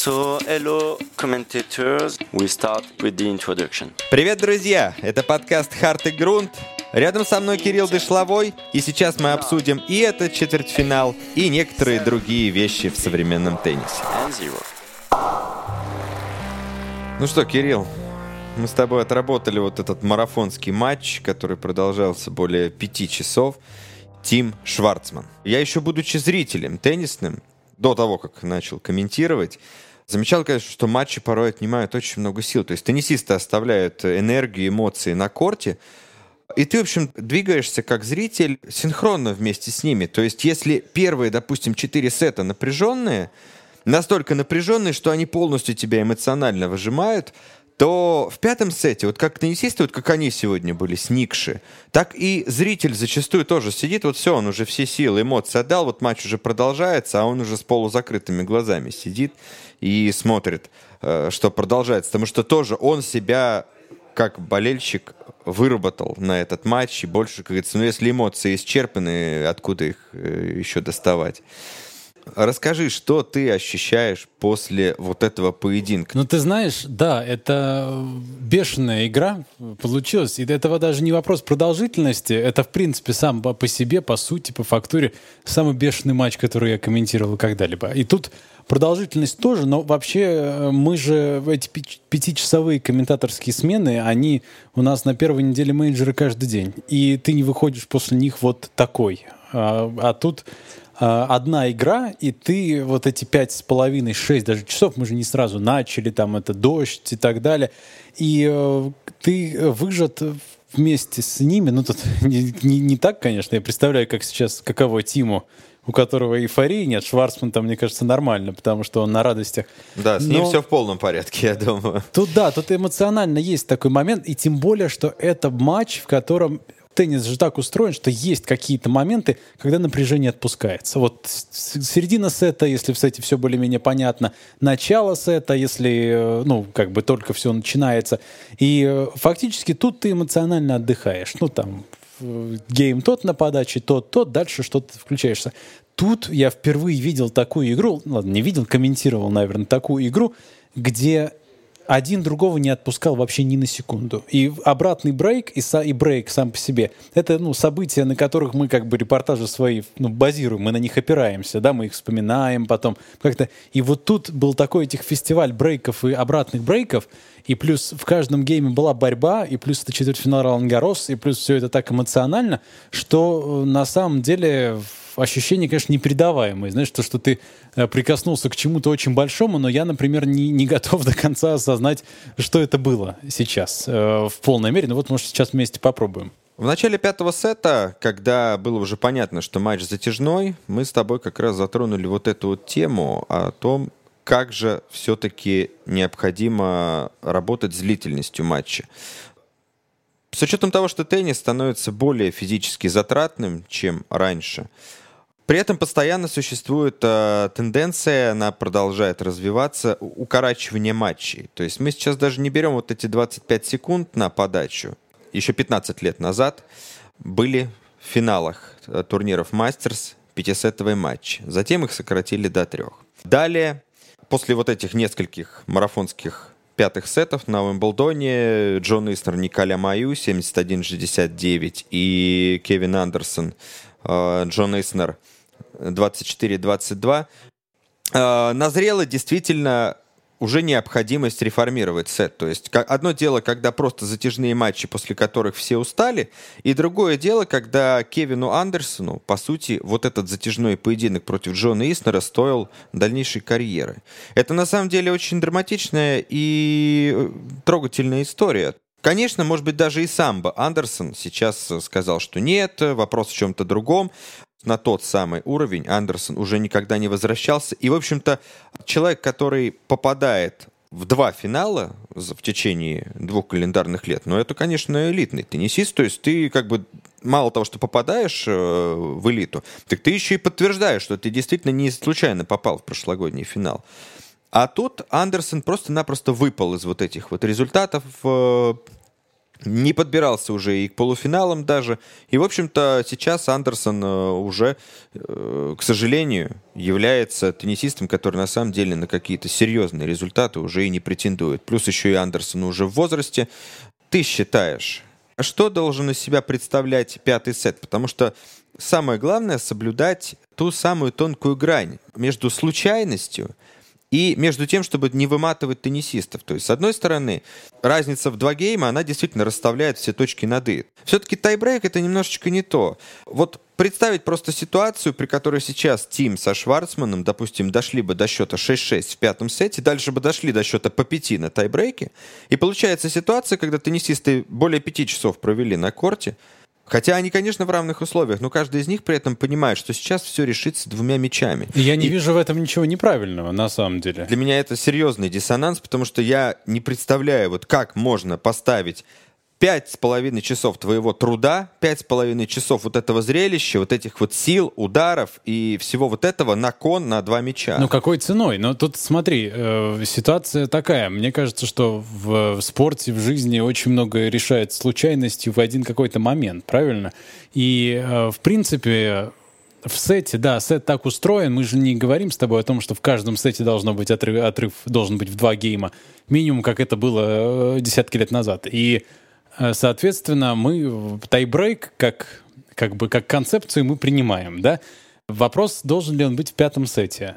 So, hello, commentators. We start with the introduction. Привет, друзья! Это подкаст «Харт и Грунт». Рядом со мной Кирилл Дышловой, и сейчас мы обсудим и этот четвертьфинал, и некоторые другие вещи в современном теннисе. Ну что, Кирилл, мы с тобой отработали вот этот марафонский матч, который продолжался более пяти часов. Тим Шварцман. Я еще будучи зрителем теннисным, до того, как начал комментировать, замечал, конечно, что матчи порой отнимают очень много сил. То есть теннисисты оставляют энергию, эмоции на корте, и ты, в общем, двигаешься как зритель синхронно вместе с ними. То есть если первые, допустим, четыре сета напряженные, настолько напряженные, что они полностью тебя эмоционально выжимают, то в пятом сете, вот как теннисисты, вот как они сегодня были, сникши, так и зритель зачастую тоже сидит, вот все, он уже все силы, эмоции отдал, вот матч уже продолжается, а он уже с полузакрытыми глазами сидит и смотрит, э, что продолжается, потому что тоже он себя как болельщик выработал на этот матч, и больше, как говорится, ну если эмоции исчерпаны, откуда их э, еще доставать? Расскажи, что ты ощущаешь после вот этого поединка? Ну, ты знаешь, да, это бешеная игра получилась. И этого даже не вопрос продолжительности. Это, в принципе, сам по себе, по сути, по фактуре, самый бешеный матч, который я комментировал когда-либо. И тут продолжительность тоже, но вообще э, мы же эти пятичасовые комментаторские смены, они у нас на первой неделе менеджеры каждый день. И ты не выходишь после них вот такой. А, а тут одна игра, и ты вот эти пять с половиной, шесть даже часов, мы же не сразу начали, там это дождь и так далее, и э, ты выжат вместе с ними, ну тут не, не, не так, конечно, я представляю, как сейчас, каково Тиму, у которого эйфории нет, Шварцман там, мне кажется, нормально, потому что он на радостях. Да, с ним Но- все в полном порядке, я думаю. Тут да, тут эмоционально есть такой момент, и тем более, что это матч, в котором теннис же так устроен, что есть какие-то моменты, когда напряжение отпускается. Вот середина сета, если в сете все более-менее понятно, начало сета, если, э, ну, как бы только все начинается. И э, фактически тут ты эмоционально отдыхаешь. Ну, там, гейм тот на подаче, тот, тот, дальше что-то включаешься. Тут я впервые видел такую игру, ну, ладно, не видел, комментировал, наверное, такую игру, где один другого не отпускал вообще ни на секунду. И обратный брейк и, и брейк сам по себе — это ну, события, на которых мы как бы репортажи свои ну, базируем, мы на них опираемся, да, мы их вспоминаем потом как-то. И вот тут был такой этих фестиваль брейков и обратных брейков, и плюс в каждом гейме была борьба, и плюс это четвертьфинал Ролан Гарос, и плюс все это так эмоционально, что э, на самом деле ощущение, конечно, непередаваемое. Знаешь, то, что ты э, прикоснулся к чему-то очень большому, но я, например, не, не готов до конца осознать, что это было сейчас э, в полной мере. Ну вот, может, сейчас вместе попробуем. В начале пятого сета, когда было уже понятно, что матч затяжной, мы с тобой как раз затронули вот эту вот тему о том, как же все-таки необходимо работать с длительностью матча. С учетом того, что теннис становится более физически затратным, чем раньше, при этом постоянно существует э, тенденция, она продолжает развиваться, укорачивание матчей. То есть мы сейчас даже не берем вот эти 25 секунд на подачу. Еще 15 лет назад были в финалах э, турниров Мастерс пятисетовые матчи. Затем их сократили до трех. Далее, после вот этих нескольких марафонских пятых сетов на Уимблдоне Джон Иснер, Николя Маю 71-69 и Кевин Андерсон, э, Джон Иснер 24-22, э, назрела действительно уже необходимость реформировать сет. То есть одно дело, когда просто затяжные матчи, после которых все устали, и другое дело, когда Кевину Андерсону, по сути, вот этот затяжной поединок против Джона Иснера стоил дальнейшей карьеры. Это на самом деле очень драматичная и э, трогательная история. Конечно, может быть, даже и сам бы Андерсон сейчас э, сказал, что нет, э, вопрос в чем-то другом на тот самый уровень Андерсон уже никогда не возвращался. И, в общем-то, человек, который попадает в два финала в течение двух календарных лет, ну, это, конечно, элитный теннисист. То есть ты как бы мало того, что попадаешь э, в элиту, так ты еще и подтверждаешь, что ты действительно не случайно попал в прошлогодний финал. А тут Андерсон просто-напросто выпал из вот этих вот результатов. Не подбирался уже и к полуфиналам даже. И, в общем-то, сейчас Андерсон э, уже, э, к сожалению, является теннисистом, который на самом деле на какие-то серьезные результаты уже и не претендует. Плюс еще и Андерсон уже в возрасте. Ты считаешь, что должен из себя представлять пятый сет? Потому что самое главное соблюдать ту самую тонкую грань между случайностью и между тем, чтобы не выматывать теннисистов. То есть, с одной стороны, разница в два гейма, она действительно расставляет все точки над «и». Все-таки тайбрейк — это немножечко не то. Вот представить просто ситуацию, при которой сейчас Тим со Шварцманом, допустим, дошли бы до счета 6-6 в пятом сете, дальше бы дошли до счета по 5 на тайбрейке, и получается ситуация, когда теннисисты более 5 часов провели на корте, Хотя они, конечно, в равных условиях, но каждый из них при этом понимает, что сейчас все решится двумя мячами. Я не и вижу в этом ничего неправильного, на самом деле. Для меня это серьезный диссонанс, потому что я не представляю, вот как можно поставить пять с половиной часов твоего труда, пять с половиной часов вот этого зрелища, вот этих вот сил, ударов и всего вот этого на кон на два мяча. Ну какой ценой? Ну тут смотри, э, ситуация такая. Мне кажется, что в, в спорте, в жизни очень много решает случайностью в один какой-то момент, правильно? И э, в принципе в сете, да, сет так устроен, мы же не говорим с тобой о том, что в каждом сете должно быть отрыв, отрыв должен быть в два гейма, минимум, как это было э, десятки лет назад. И соответственно, мы тайбрейк как, как бы как концепцию мы принимаем, да? Вопрос, должен ли он быть в пятом сете.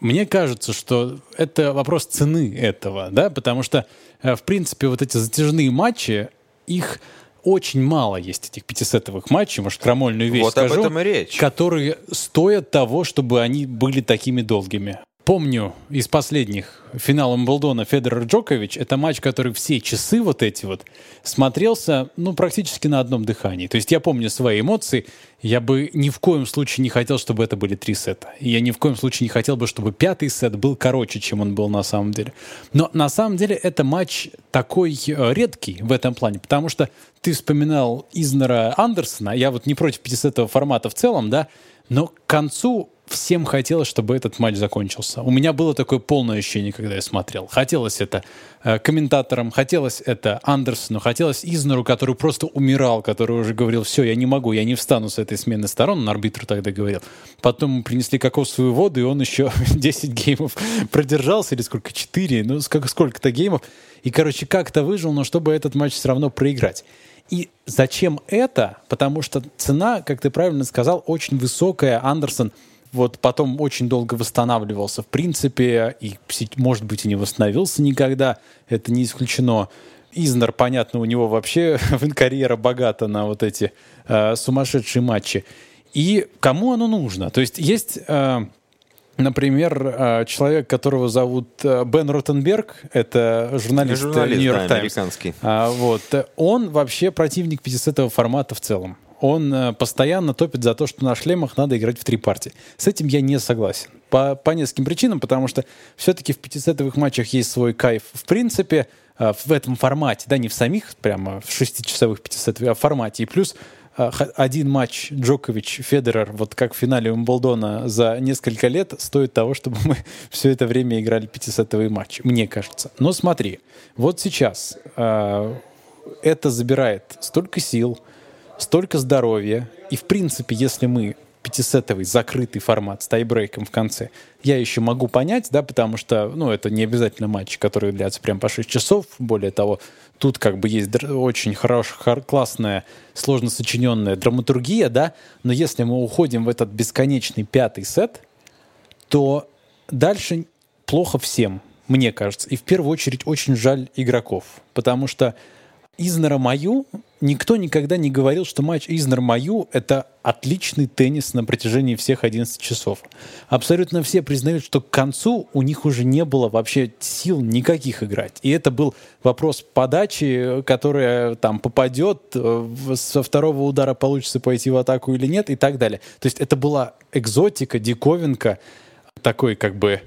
Мне кажется, что это вопрос цены этого, да, потому что, э, в принципе, вот эти затяжные матчи, их очень мало есть этих пятисетовых матчей, может, крамольную вещь вот скажу, об этом и речь. которые стоят того, чтобы они были такими долгими помню из последних финала Мблдона Федерер Джокович, это матч, который все часы вот эти вот смотрелся, ну, практически на одном дыхании. То есть я помню свои эмоции, я бы ни в коем случае не хотел, чтобы это были три сета. Я ни в коем случае не хотел бы, чтобы пятый сет был короче, чем он был на самом деле. Но на самом деле это матч такой э, редкий в этом плане, потому что ты вспоминал Изнера Андерсона, я вот не против пятисетового формата в целом, да, но к концу всем хотелось, чтобы этот матч закончился. У меня было такое полное ощущение, когда я смотрел. Хотелось это э, комментаторам, хотелось это Андерсону, хотелось Изнеру, который просто умирал, который уже говорил, все, я не могу, я не встану с этой смены сторон, он арбитру тогда говорил. Потом принесли кокосовую воду, и он еще 10 геймов продержался, или сколько, 4, ну сколько-то геймов. И, короче, как-то выжил, но чтобы этот матч все равно проиграть. И зачем это? Потому что цена, как ты правильно сказал, очень высокая. Андерсон – вот потом очень долго восстанавливался, в принципе, и, может быть, и не восстановился никогда, это не исключено. Изнер, понятно, у него вообще карьера богата на вот эти э, сумасшедшие матчи. И кому оно нужно? То есть есть, э, например, э, человек, которого зовут э, Бен Ротенберг, это журналист, журналист Нью-Йорк да, Таймс. американский. А, вот, он вообще противник 50 формата в целом он э, постоянно топит за то, что на шлемах надо играть в три партии. С этим я не согласен. По, по нескольким причинам, потому что все-таки в пятисетовых матчах есть свой кайф. В принципе, э, в этом формате, да, не в самих прямо в шестичасовых пятисетовых, а в формате. И плюс э, один матч Джокович, Федерер, вот как в финале Умблдона за несколько лет, стоит того, чтобы мы все это время играли пятисетовые матчи, мне кажется. Но смотри, вот сейчас это забирает столько сил, столько здоровья. И, в принципе, если мы пятисетовый закрытый формат с тайбрейком в конце, я еще могу понять, да, потому что, ну, это не обязательно матчи, которые длятся прям по 6 часов. Более того, тут как бы есть очень хорошая, классная, сложно сочиненная драматургия, да, но если мы уходим в этот бесконечный пятый сет, то дальше плохо всем, мне кажется. И в первую очередь очень жаль игроков, потому что Изнера Маю никто никогда не говорил, что матч Изнер Маю — это отличный теннис на протяжении всех 11 часов. Абсолютно все признают, что к концу у них уже не было вообще сил никаких играть. И это был вопрос подачи, которая там попадет, э, со второго удара получится пойти в атаку или нет и так далее. То есть это была экзотика, диковинка, такой как бы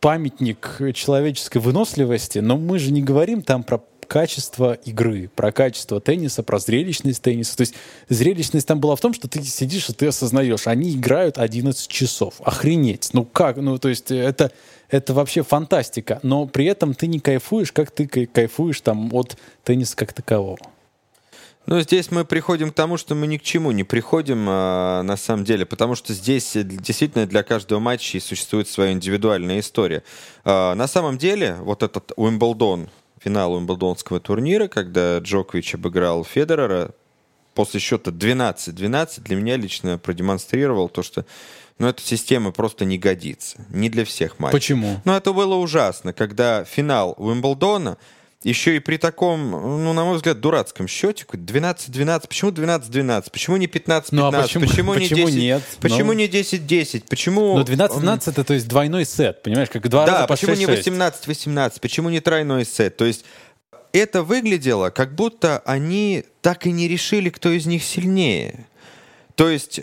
памятник человеческой выносливости, но мы же не говорим там про качество игры, про качество тенниса, про зрелищность тенниса. То есть зрелищность там была в том, что ты сидишь и ты осознаешь, они играют 11 часов. Охренеть. Ну как? Ну то есть это, это вообще фантастика. Но при этом ты не кайфуешь, как ты кайфуешь там от тенниса как такового. Ну, здесь мы приходим к тому, что мы ни к чему не приходим а, на самом деле, потому что здесь действительно для каждого матча существует своя индивидуальная история. А, на самом деле, вот этот Уимблдон, финал Уимблдонского турнира, когда Джокович обыграл Федерера, после счета 12-12 для меня лично продемонстрировал то, что ну, эта система просто не годится. Не для всех матчей. Почему? Ну, это было ужасно, когда финал Уимблдона еще и при таком, ну, на мой взгляд, дурацком счете, 12-12, почему 12-12, почему не 15-15, ну, а почему, почему, не почему 10, нет? почему ну, не 10-10, почему... Ну, 12-12 это, то есть, двойной сет, понимаешь, как два да, раза по почему 6-6. не 18-18, почему не тройной сет, то есть это выглядело, как будто они так и не решили, кто из них сильнее. То есть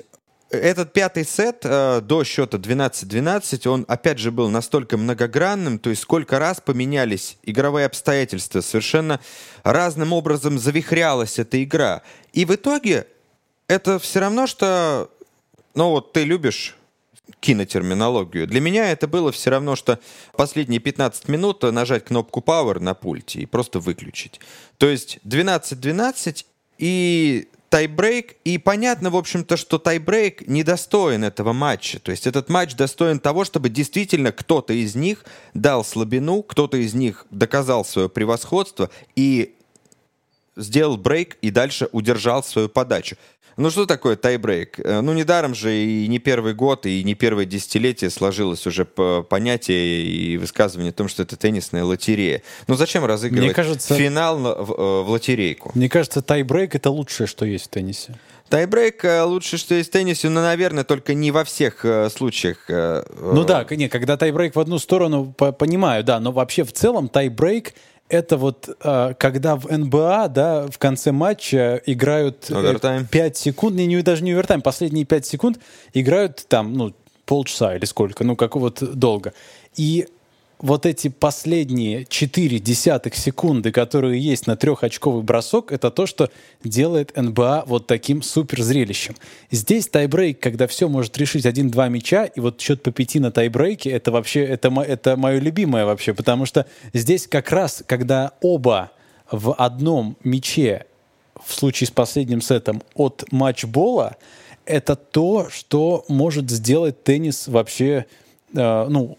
этот пятый сет э, до счета 12-12, он опять же был настолько многогранным, то есть сколько раз поменялись игровые обстоятельства, совершенно разным образом завихрялась эта игра. И в итоге это все равно, что, ну вот ты любишь кинотерминологию. Для меня это было все равно, что последние 15 минут нажать кнопку Power на пульте и просто выключить. То есть 12-12 и тайбрейк, и понятно, в общем-то, что тайбрейк недостоин этого матча. То есть этот матч достоин того, чтобы действительно кто-то из них дал слабину, кто-то из них доказал свое превосходство и сделал брейк и дальше удержал свою подачу. Ну что такое тайбрейк? Э, ну недаром же и не первый год, и не первое десятилетие сложилось уже понятие и высказывание о том, что это теннисная лотерея. Ну зачем разыгрывать Мне кажется, финал в, э, в лотерейку? Мне кажется, тайбрейк это лучшее, что есть в теннисе. Тайбрейк э, лучше, что есть в теннисе, но, наверное, только не во всех э, случаях. Э, ну да, не, когда тайбрейк в одну сторону, по понимаю, да, но вообще в целом тайбрейк это вот э, когда в НБА, да, в конце матча играют овертайм. 5 секунд, не, не, даже не овертайм, последние 5 секунд играют там, ну, полчаса или сколько, ну, как вот долго. И вот эти последние 4 десятых секунды, которые есть на трехочковый бросок, это то, что делает НБА вот таким супер зрелищем. Здесь тайбрейк, когда все может решить один-два мяча, и вот счет по пяти на тайбрейке, это вообще, это, это мое любимое вообще, потому что здесь как раз, когда оба в одном мяче, в случае с последним сетом, от матчбола, это то, что может сделать теннис вообще, э, ну,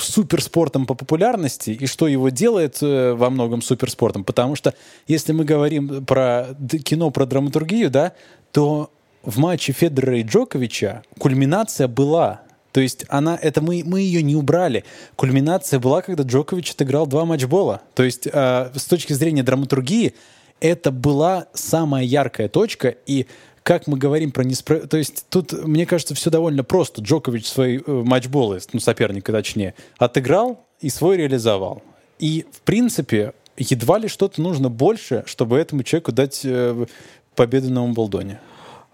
суперспортом по популярности и что его делает э, во многом суперспортом. Потому что если мы говорим про кино, про драматургию, да, то в матче Федора и Джоковича кульминация была. То есть она, это мы, мы ее не убрали. Кульминация была, когда Джокович отыграл два матчбола. То есть э, с точки зрения драматургии это была самая яркая точка, и как мы говорим про несправедливость... То есть тут, мне кажется, все довольно просто. Джокович свой э, матчболы, ну, соперника точнее, отыграл и свой реализовал. И, в принципе, едва ли что-то нужно больше, чтобы этому человеку дать э, победу на Умблдоне.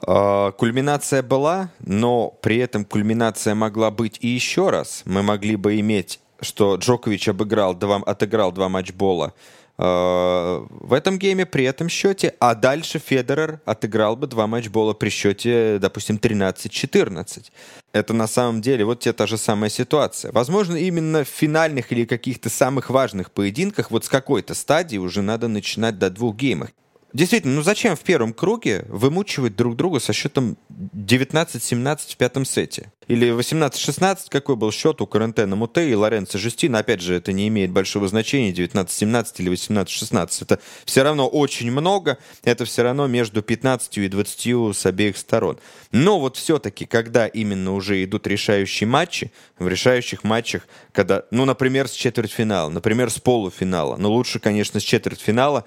А, кульминация была, но при этом кульминация могла быть и еще раз. Мы могли бы иметь, что Джокович обыграл два, отыграл два матчбола в этом гейме при этом счете, а дальше Федерер отыграл бы два матчбола при счете, допустим, 13-14. Это на самом деле вот те та же самая ситуация. Возможно, именно в финальных или каких-то самых важных поединках вот с какой-то стадии уже надо начинать до двух геймов. Действительно, ну зачем в первом круге вымучивать друг друга со счетом 19-17 в пятом сете? Или 18-16, какой был счет у Карантена Муте и Лоренцо Жустина? Опять же, это не имеет большого значения, 19-17 или 18-16. Это все равно очень много, это все равно между 15 и 20 с обеих сторон. Но вот все-таки, когда именно уже идут решающие матчи, в решающих матчах, когда, ну, например, с четвертьфинала, например, с полуфинала, но лучше, конечно, с четвертьфинала,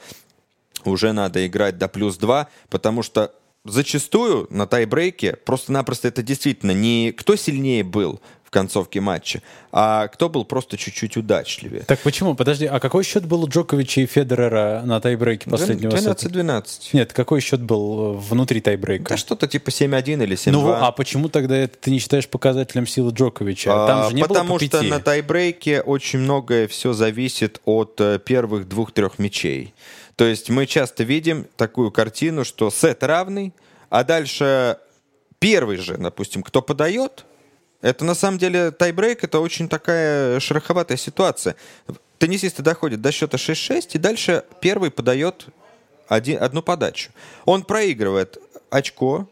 уже надо играть до плюс 2, потому что зачастую на тайбрейке просто-напросто это действительно не кто сильнее был в концовке матча, а кто был просто чуть-чуть удачливее. Так почему? Подожди, а какой счет был у Джоковича и Федерера на тайбрейке последнего 12-12. Нет, какой счет был э, внутри тайбрейка? Да что-то типа 7-1 или 7-2. Ну, а почему тогда это ты не считаешь показателем силы Джоковича? Там а, же не потому было по что на тайбрейке очень многое все зависит от э, первых двух-трех мячей. То есть мы часто видим такую картину, что сет равный, а дальше первый же, допустим, кто подает, это на самом деле тайбрейк, это очень такая шероховатая ситуация. Теннисисты доходят до счета 6-6, и дальше первый подает один, одну подачу. Он проигрывает очко,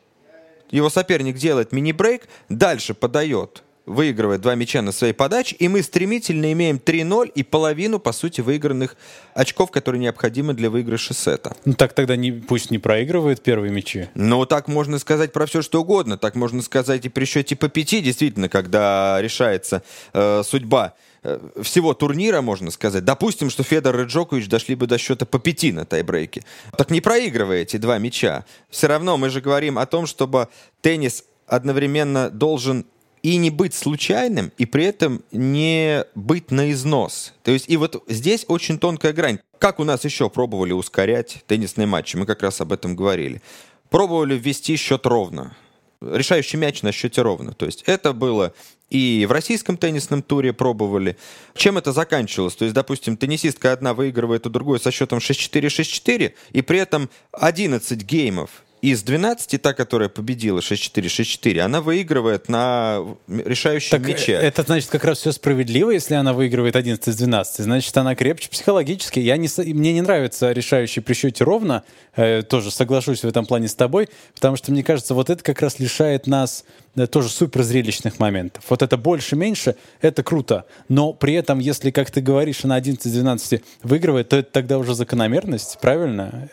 его соперник делает мини-брейк, дальше подает выигрывает два мяча на своей подаче, и мы стремительно имеем 3-0 и половину, по сути, выигранных очков, которые необходимы для выигрыша сета. Ну так тогда не, пусть не проигрывает первые мячи. Ну, так можно сказать про все, что угодно. Так можно сказать и при счете по пяти, действительно, когда решается э, судьба э, всего турнира, можно сказать. Допустим, что Федор и Джокович дошли бы до счета по пяти на тайбрейке. Так не проигрывая эти два мяча. Все равно мы же говорим о том, чтобы теннис одновременно должен и не быть случайным, и при этом не быть на износ. То есть и вот здесь очень тонкая грань. Как у нас еще пробовали ускорять теннисные матчи, мы как раз об этом говорили. Пробовали ввести счет ровно. Решающий мяч на счете ровно. То есть это было и в российском теннисном туре пробовали. Чем это заканчивалось? То есть, допустим, теннисистка одна выигрывает у другой со счетом 6-4, 6-4, и при этом 11 геймов из 12, та, которая победила 6-4, 6-4, она выигрывает на решающем так мяче. Это значит как раз все справедливо, если она выигрывает 11 из 12. Значит, она крепче психологически. Я не, мне не нравится решающий при счете ровно. Э, тоже соглашусь в этом плане с тобой, потому что, мне кажется, вот это как раз лишает нас э, тоже супер зрелищных моментов. Вот это больше-меньше, это круто. Но при этом, если, как ты говоришь, она 11 из 12 выигрывает, то это тогда уже закономерность, правильно?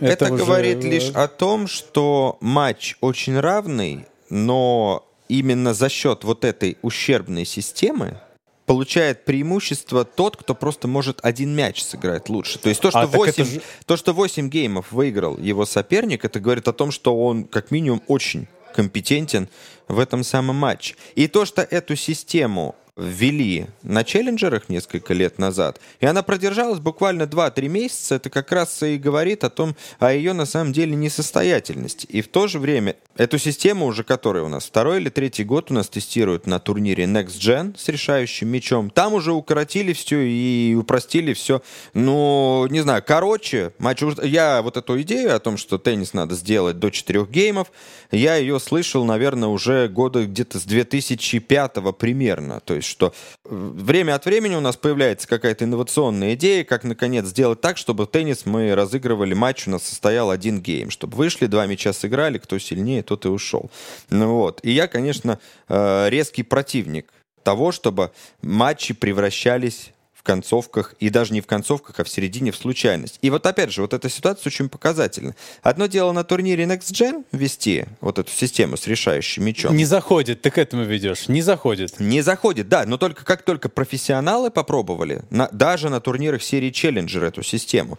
Это, это уже... говорит лишь о том, что матч очень равный, но именно за счет вот этой ущербной системы получает преимущество тот, кто просто может один мяч сыграть лучше. То есть то, что, а, 8, же... то, что 8 геймов выиграл его соперник, это говорит о том, что он как минимум очень компетентен в этом самом матче. И то, что эту систему ввели на челленджерах несколько лет назад, и она продержалась буквально 2-3 месяца, это как раз и говорит о том, о ее на самом деле несостоятельности. И в то же время эту систему уже, которая у нас второй или третий год у нас тестируют на турнире Next Gen с решающим мячом, там уже укоротили все и упростили все. Ну, не знаю, короче, матч. Я вот эту идею о том, что теннис надо сделать до четырех геймов, я ее слышал, наверное, уже года где-то с 2005 примерно. То есть есть, что время от времени у нас появляется какая-то инновационная идея, как, наконец, сделать так, чтобы теннис мы разыгрывали матч, у нас состоял один гейм, чтобы вышли, два мяча сыграли, кто сильнее, тот и ушел. Ну вот. И я, конечно, э, резкий противник того, чтобы матчи превращались концовках, и даже не в концовках, а в середине в случайность. И вот опять же, вот эта ситуация очень показательна. Одно дело на турнире Next Gen вести вот эту систему с решающим мячом. Не заходит, ты к этому ведешь. Не заходит. Не заходит, да, но только как только профессионалы попробовали, на, даже на турнирах серии Challenger эту систему,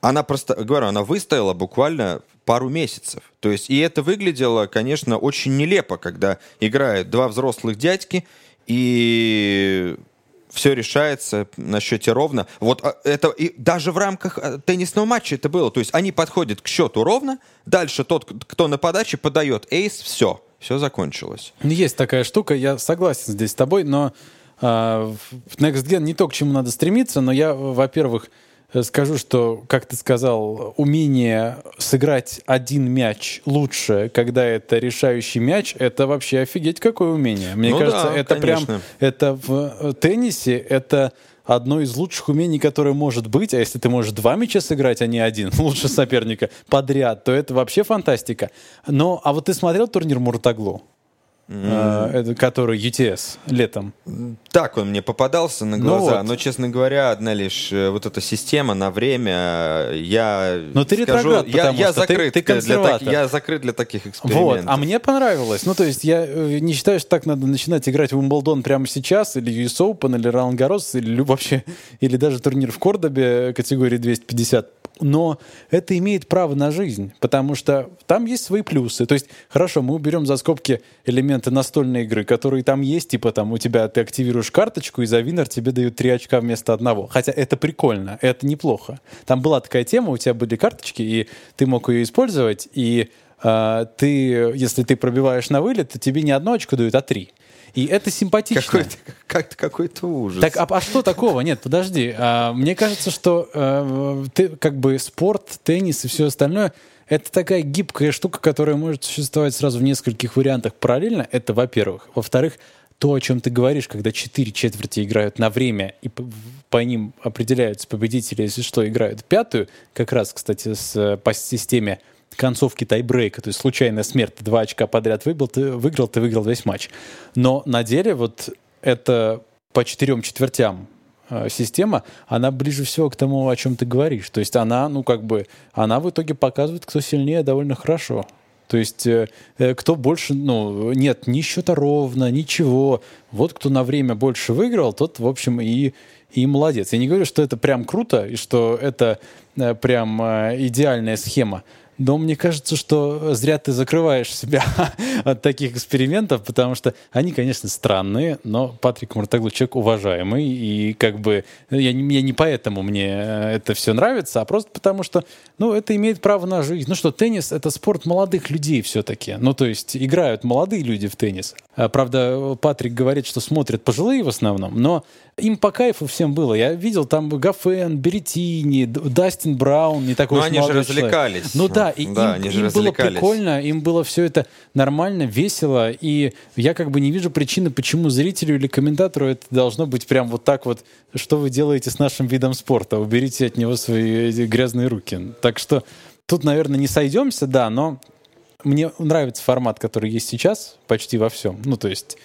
она просто, говорю, она выстояла буквально пару месяцев. То есть, и это выглядело, конечно, очень нелепо, когда играют два взрослых дядьки, и все решается на счете ровно. Вот а, это и даже в рамках а, теннисного матча это было. То есть они подходят к счету ровно, дальше тот, кто на подаче, подает эйс, все, все закончилось. Ну, есть такая штука, я согласен здесь с тобой, но э, в Next Gen не то, к чему надо стремиться, но я, во-первых, скажу, что, как ты сказал, умение сыграть один мяч лучше, когда это решающий мяч, это вообще офигеть какое умение. Мне ну кажется, да, это конечно. прям, это в э, теннисе, это одно из лучших умений, которое может быть, а если ты можешь два мяча сыграть, а не один, лучше соперника подряд, то это вообще фантастика. Но, а вот ты смотрел турнир Муртаглу? Mm. который UTS летом. Так он мне попадался на ну глаза, ну вот. но, честно говоря, одна лишь э, вот эта система на время, я Но ты скажу, ретроград, я, я закрыт ты, ты для так, я закрыт для таких экспериментов. Вот, а мне понравилось. Ну, то есть я э, не считаю, что так надо начинать играть в Уимблдон прямо сейчас, или US Open, или Раунд Гарос, или вообще, или даже турнир в Кордобе категории 250 но это имеет право на жизнь, потому что там есть свои плюсы. То есть, хорошо, мы уберем за скобки элементы настольной игры, которые там есть, типа там у тебя ты активируешь карточку, и за винер тебе дают 3 очка вместо одного. Хотя это прикольно, это неплохо. Там была такая тема, у тебя были карточки, и ты мог ее использовать, и э, ты, если ты пробиваешь на вылет, то тебе не одно очко дают, а три. И это симпатично. Какой-то, как-то какой-то ужас. Так, а, а что такого? Нет, подожди. А, мне кажется, что а, ты, как бы спорт, теннис и все остальное это такая гибкая штука, которая может существовать сразу в нескольких вариантах параллельно. Это, во-первых. Во-вторых, то, о чем ты говоришь, когда четыре четверти играют на время, и по, по ним определяются победители, если что, играют пятую, как раз, кстати, с, по системе концовки тайбрейка, то есть случайная смерть, два очка подряд выиграл, ты выиграл, ты выиграл весь матч. Но на деле вот это по четырем четвертям э, система, она ближе всего к тому, о чем ты говоришь. То есть она, ну как бы, она в итоге показывает, кто сильнее довольно хорошо. То есть э, э, кто больше, ну, нет, ни счета ровно, ничего. Вот кто на время больше выиграл, тот, в общем, и, и молодец. Я не говорю, что это прям круто, и что это прям идеальная схема. Но мне кажется, что зря ты закрываешь себя от таких экспериментов, потому что они, конечно, странные, но Патрик Муртаглу человек уважаемый, и как бы я не, я не поэтому мне это все нравится, а просто потому что, ну, это имеет право на жизнь. Ну что, теннис — это спорт молодых людей все-таки. Ну, то есть играют молодые люди в теннис. А, правда, Патрик говорит, что смотрят пожилые в основном, но им по кайфу всем было. Я видел там Гафен, Беретини, Дастин Браун, не такой Ну, уж они же развлекались. человек. Ну да, и Да, им, они же им было прикольно, им было все это нормально, весело, и я как бы не вижу причины, почему зрителю или комментатору это должно быть прям вот так вот, что вы делаете с нашим видом спорта, уберите от него свои грязные руки. Так что тут, наверное, не сойдемся, да, но мне нравится формат, который есть сейчас почти во всем. Ну, то есть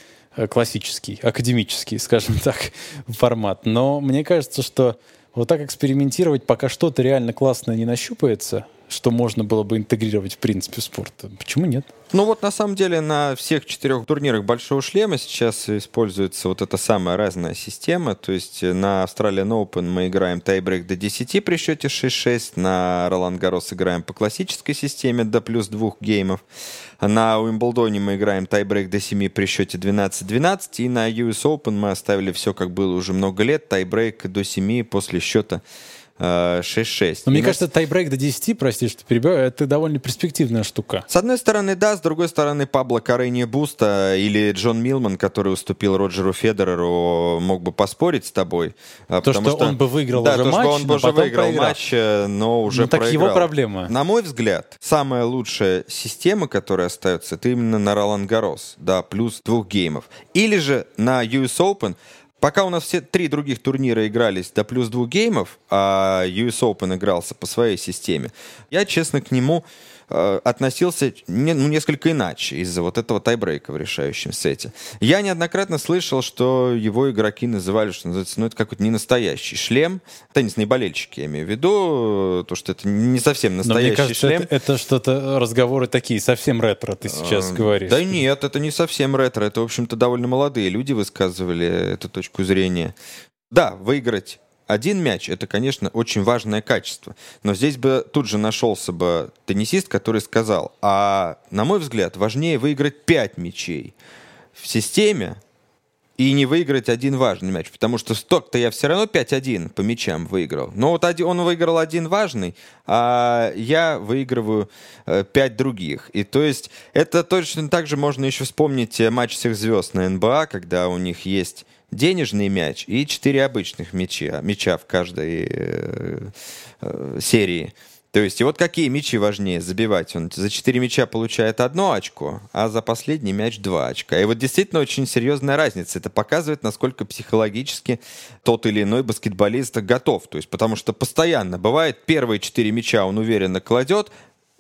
классический, академический, скажем так, формат. Но мне кажется, что вот так экспериментировать, пока что-то реально классное не нащупается, что можно было бы интегрировать в принципе в спорт, почему нет? Ну вот на самом деле на всех четырех турнирах Большого Шлема сейчас используется вот эта самая разная система. То есть на Australian Open мы играем тайбрейк до 10 при счете 6-6, на Ролан Гарос играем по классической системе до плюс двух геймов, на Уимблдоне мы играем тайбрейк до 7 при счете 12-12, и на US Open мы оставили все как было уже много лет, тайбрейк до 7 после счета 6-6. Но И мне на- кажется, тайбрейк до 10, прости, что перебиваю, это довольно перспективная штука. С одной стороны, да, с другой стороны, Пабло Каррено Буста или Джон Милман, который уступил Роджеру Федереру, мог бы поспорить с тобой. а, То, потому что он бы выиграл да, уже то, матч, что он бы уже выиграл проиграл. матч, э, но уже Ну, так его проиграл. проблема. На мой взгляд, самая лучшая система, которая остается, это именно на Ролан Гаррос, да, плюс двух геймов. Или же на US Open, Пока у нас все три других турнира игрались до плюс двух геймов, а US Open игрался по своей системе, я, честно, к нему э, относился не- ну, несколько иначе из-за вот этого тайбрейка в решающем сете. Я неоднократно слышал, что его игроки называли, что называется, ну это какой-то не настоящий шлем. Теннисные болельщики, я имею в виду, э, то, что это не совсем Но настоящий мне кажется, шлем. это, это что-то разговоры такие совсем ретро, ты сейчас Э, говоришь. Да нет, это не совсем ретро. Это, в общем-то, довольно молодые люди высказывали эту точку зрения. Да, выиграть один мяч – это, конечно, очень важное качество. Но здесь бы тут же нашелся бы теннисист, который сказал, а, на мой взгляд, важнее выиграть пять мячей в системе, и не выиграть один важный мяч, потому что сток-то я все равно 5-1 по мячам выиграл. Но вот один, он выиграл один важный, а я выигрываю э, 5 других. И то есть это точно так же можно еще вспомнить э, матч всех звезд на НБА, когда у них есть денежный мяч и 4 обычных мяча, мяча в каждой э, э, серии. То есть, и вот какие мячи важнее забивать? Он за 4 мяча получает одно очко, а за последний мяч 2 очка. И вот действительно очень серьезная разница. Это показывает, насколько психологически тот или иной баскетболист готов. То есть, потому что постоянно бывает, первые 4 мяча он уверенно кладет,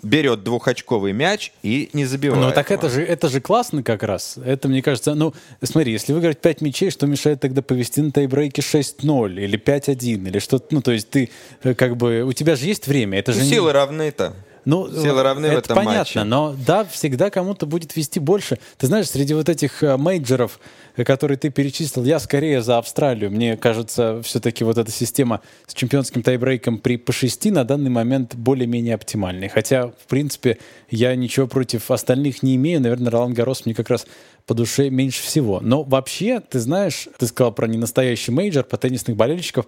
берет двухочковый мяч и не забивает. Ну так это же, это же классно как раз. Это, мне кажется, ну, смотри, если выиграть 5 мячей, что мешает тогда повести на тайбрейке 6-0 или 5-1 или что-то, ну, то есть ты э, как бы, у тебя же есть время, это Ну, же... не- Силы равны-то. Ну, Силы равны в это этом понятно, матче. но да, всегда кому-то будет вести больше. Ты знаешь, среди вот этих э, мейджеров, э, которые ты перечислил, я скорее за Австралию. Мне кажется, все-таки вот эта система с чемпионским тайбрейком при по 6 на данный момент более-менее оптимальной. Хотя, в принципе, я ничего против остальных не имею. Наверное, Ролан Гаррос мне как раз по душе меньше всего. Но вообще, ты знаешь, ты сказал про ненастоящий мейджор, по теннисных болельщиков,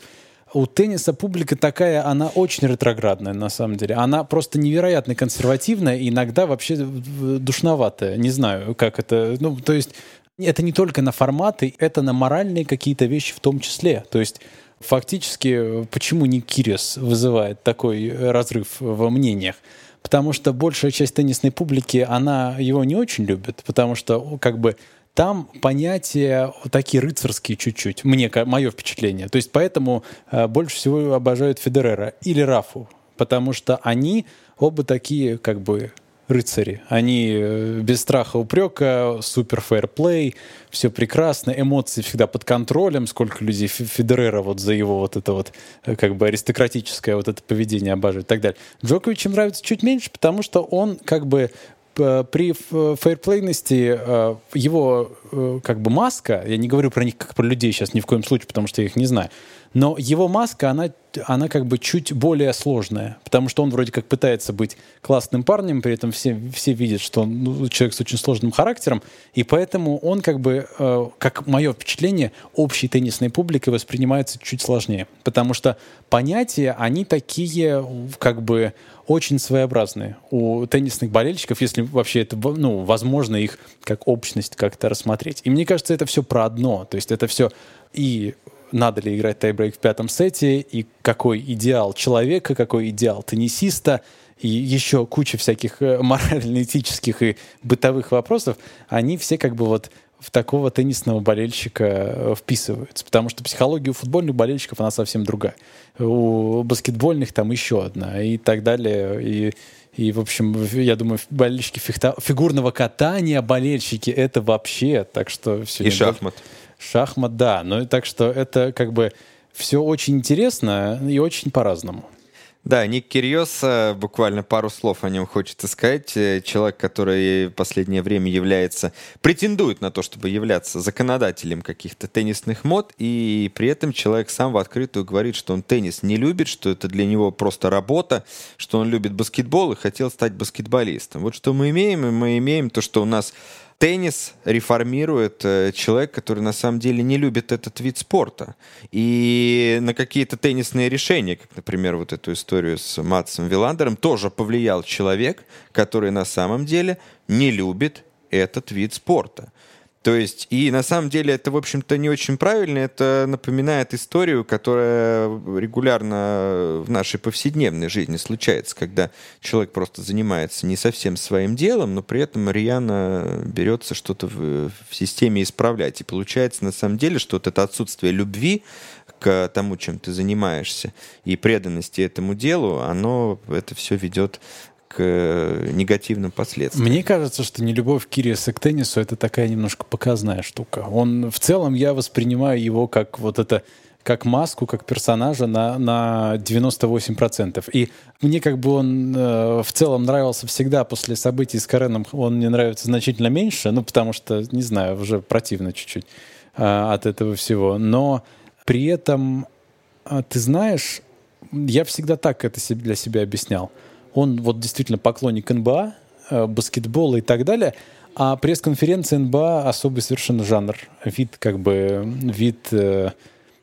у тенниса публика такая, она очень ретроградная на самом деле. Она просто невероятно консервативная, и иногда вообще в- душноватая. Не знаю, как это... Ну, то есть это не только на форматы, это на моральные какие-то вещи в том числе. То есть фактически, э, почему не Кирис вызывает такой э, разрыв во мнениях? Потому что большая часть теннисной публики, она его не очень любит, потому что как бы там понятия такие рыцарские чуть-чуть, мне, мое впечатление. То есть поэтому э, больше всего обожают Федерера или Рафу, потому что они оба такие как бы рыцари. Они э, без страха упрека, супер фэрплей, все прекрасно, эмоции всегда под контролем, сколько людей Федерера вот за его вот это вот э, как бы аристократическое вот это поведение обожают и так далее. Джокович им нравится чуть меньше, потому что он как бы при фейерплейности э, его как бы маска, я не говорю про них как про людей сейчас ни в коем случае, потому что я их не знаю, но его маска, она, она как бы чуть более сложная, потому что он вроде как пытается быть классным парнем, при этом все, все видят, что он ну, человек с очень сложным характером, и поэтому он как бы, э, как мое впечатление, общей теннисной публикой воспринимается чуть сложнее, потому что понятия, они такие как бы очень своеобразные у теннисных болельщиков, если вообще это, ну, возможно их как общность как-то рассмотреть. И мне кажется, это все про одно, то есть это все и надо ли играть тайбрейк в пятом сете, и какой идеал человека, какой идеал теннисиста, и еще куча всяких э, морально-этических и бытовых вопросов, они все как бы вот в такого теннисного болельщика э, вписываются. Потому что психология у футбольных болельщиков, она совсем другая. У баскетбольных там еще одна и так далее. И, и в общем, я думаю, болельщики фигурного катания, болельщики, это вообще, так что все. И шахмат. Больше... Шахмат, да. Ну, так что это как бы все очень интересно и очень по-разному. Да, Ник Кирьос, буквально пару слов о нем хочется сказать. Э, человек, который в последнее время является, претендует на то, чтобы являться законодателем каких-то теннисных мод, и при этом человек сам в открытую говорит, что он теннис не любит, что это для него просто работа, что он любит баскетбол и хотел стать баскетболистом. Вот что мы имеем, и мы имеем то, что у нас теннис реформирует э, человек, который на самом деле не любит этот вид спорта. И на какие-то теннисные решения, как, например, вот эту историю с Матсом Виландером, тоже повлиял человек, который на самом деле не любит этот вид спорта. То есть, и на самом деле это, в общем-то, не очень правильно. Это напоминает историю, которая регулярно в нашей повседневной жизни случается, когда человек просто занимается не совсем своим делом, но при этом рьяно берется что-то в, в системе исправлять. И получается, на самом деле, что вот это отсутствие любви к тому, чем ты занимаешься, и преданности этому делу, оно это все ведет э, негативным последствиям. Мне кажется, что не любовь Кириса к теннису это такая немножко показная штука. Он в целом я воспринимаю его как вот это как маску, как персонажа на, на 98%. И мне как бы он э, в целом нравился всегда после событий с Кареном, он мне нравится значительно меньше, ну, потому что, не знаю, уже противно чуть-чуть э, от этого всего. Но при этом, э, ты знаешь, я всегда так это для себя объяснял он вот действительно поклонник НБА, э, баскетбола и так далее, а пресс-конференция НБА особый совершенно жанр, вид как бы, вид, э,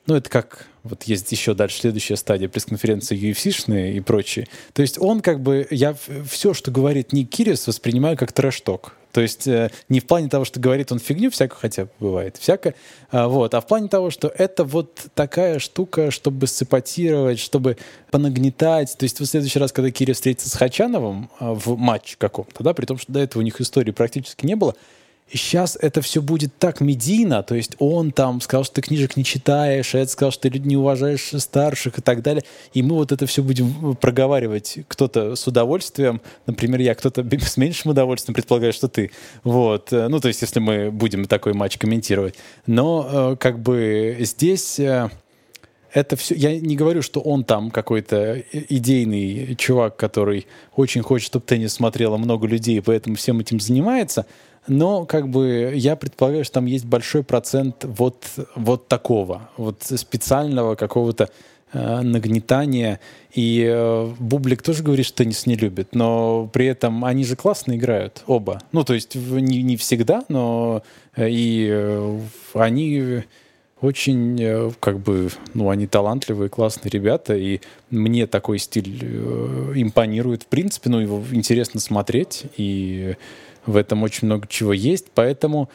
ну это как вот есть еще дальше следующая стадия пресс-конференции UFC-шные и прочие. То есть он как бы, я все, что говорит Ник Кирис, воспринимаю как трэш-ток. То есть э, не в плане того, что говорит он фигню, всякое хотя бывает, всякое, а, вот, а в плане того, что это вот такая штука, чтобы сепатировать, чтобы понагнетать. То есть в следующий раз, когда Кирилл встретится с Хачановым а, в матче каком-то, да, при том, что до этого у них истории практически не было, сейчас это все будет так медийно, то есть он там сказал, что ты книжек не читаешь, а это сказал, что ты не уважаешь старших и так далее. И мы вот это все будем проговаривать кто-то с удовольствием, например, я, кто-то с меньшим удовольствием, предполагаю, что ты. Вот. Ну, то есть если мы будем такой матч комментировать. Но э, как бы здесь э, это все, я не говорю, что он там какой-то идейный чувак, который очень хочет, чтобы теннис смотрело много людей, поэтому всем этим занимается, но как бы я предполагаю, что там есть большой процент вот, вот такого, вот специального какого-то э, нагнетания. И э, Бублик тоже говорит, что теннис не любит, но при этом они же классно играют оба. Ну, то есть не, не всегда, но э, и э, они очень, э, как бы, ну, они талантливые, классные ребята, и мне такой стиль э, импонирует, в принципе, ну, его интересно смотреть, и в этом очень много чего есть, поэтому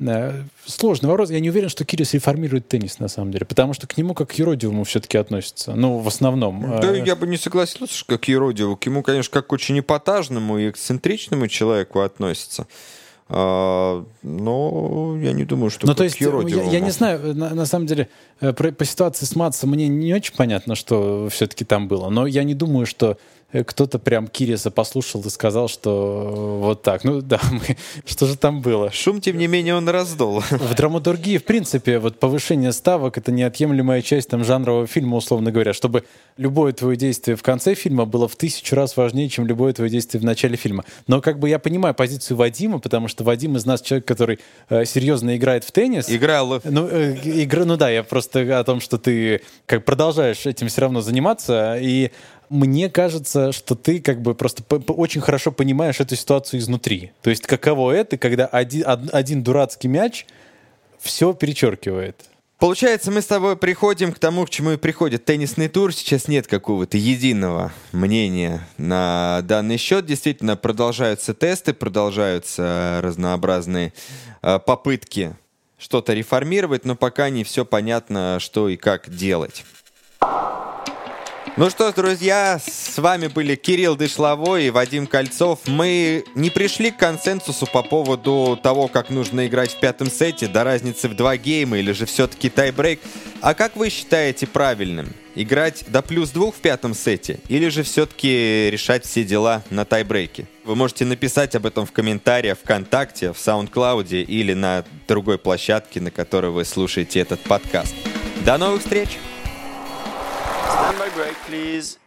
э, сложный вопрос. Я не уверен, что Кирис реформирует теннис на самом деле, потому что к нему как к юродивому все-таки относятся. Ну, в основном. Да, э, я бы не согласился, что как к юродиву. К нему, конечно, как к очень эпатажному и эксцентричному человеку относятся. А, но я не думаю, что Ну, то есть, я, Еродивому. я не знаю, на, на самом деле, э, про- по ситуации с Матсом мне не очень понятно, что все-таки там было, но я не думаю, что э, кто-то прям Кириса послушал и сказал, что вот так. Ну да, мы- что же там было? Шум, тем не менее, он раздул. В драматургии, в принципе, вот повышение ставок — это неотъемлемая часть там, жанрового фильма, условно говоря, чтобы любое твое действие в конце фильма было в тысячу раз важнее, чем любое твое действие в начале фильма. Но как бы я понимаю позицию Вадима, потому что Вадим из нас человек, который э, серьезно играет в теннис. Играл Ну, э, игра, ну да, я просто о том, что ты как продолжаешь этим все равно заниматься, и мне кажется, что ты как бы просто очень хорошо понимаешь эту ситуацию изнутри. То есть каково это, когда один, од- один дурацкий мяч все перечеркивает. Получается, мы с тобой приходим к тому, к чему и приходит теннисный тур. Сейчас нет какого-то единого мнения на данный счет. Действительно, продолжаются тесты, продолжаются разнообразные э, попытки что-то реформировать, но пока не все понятно, что и как делать. Ну что друзья, с вами были Кирилл Дышловой и Вадим Кольцов. Мы не пришли к консенсусу по поводу того, как нужно играть в пятом сете, до разницы в два гейма или же все-таки тайбрейк. А как вы считаете правильным? Играть до плюс двух в пятом сете или же все-таки решать все дела на тайбрейке? Вы можете написать об этом в комментариях ВКонтакте, в SoundCloud или на другой площадке, на которой вы слушаете этот подкаст. До новых встреч! Stand by break, please.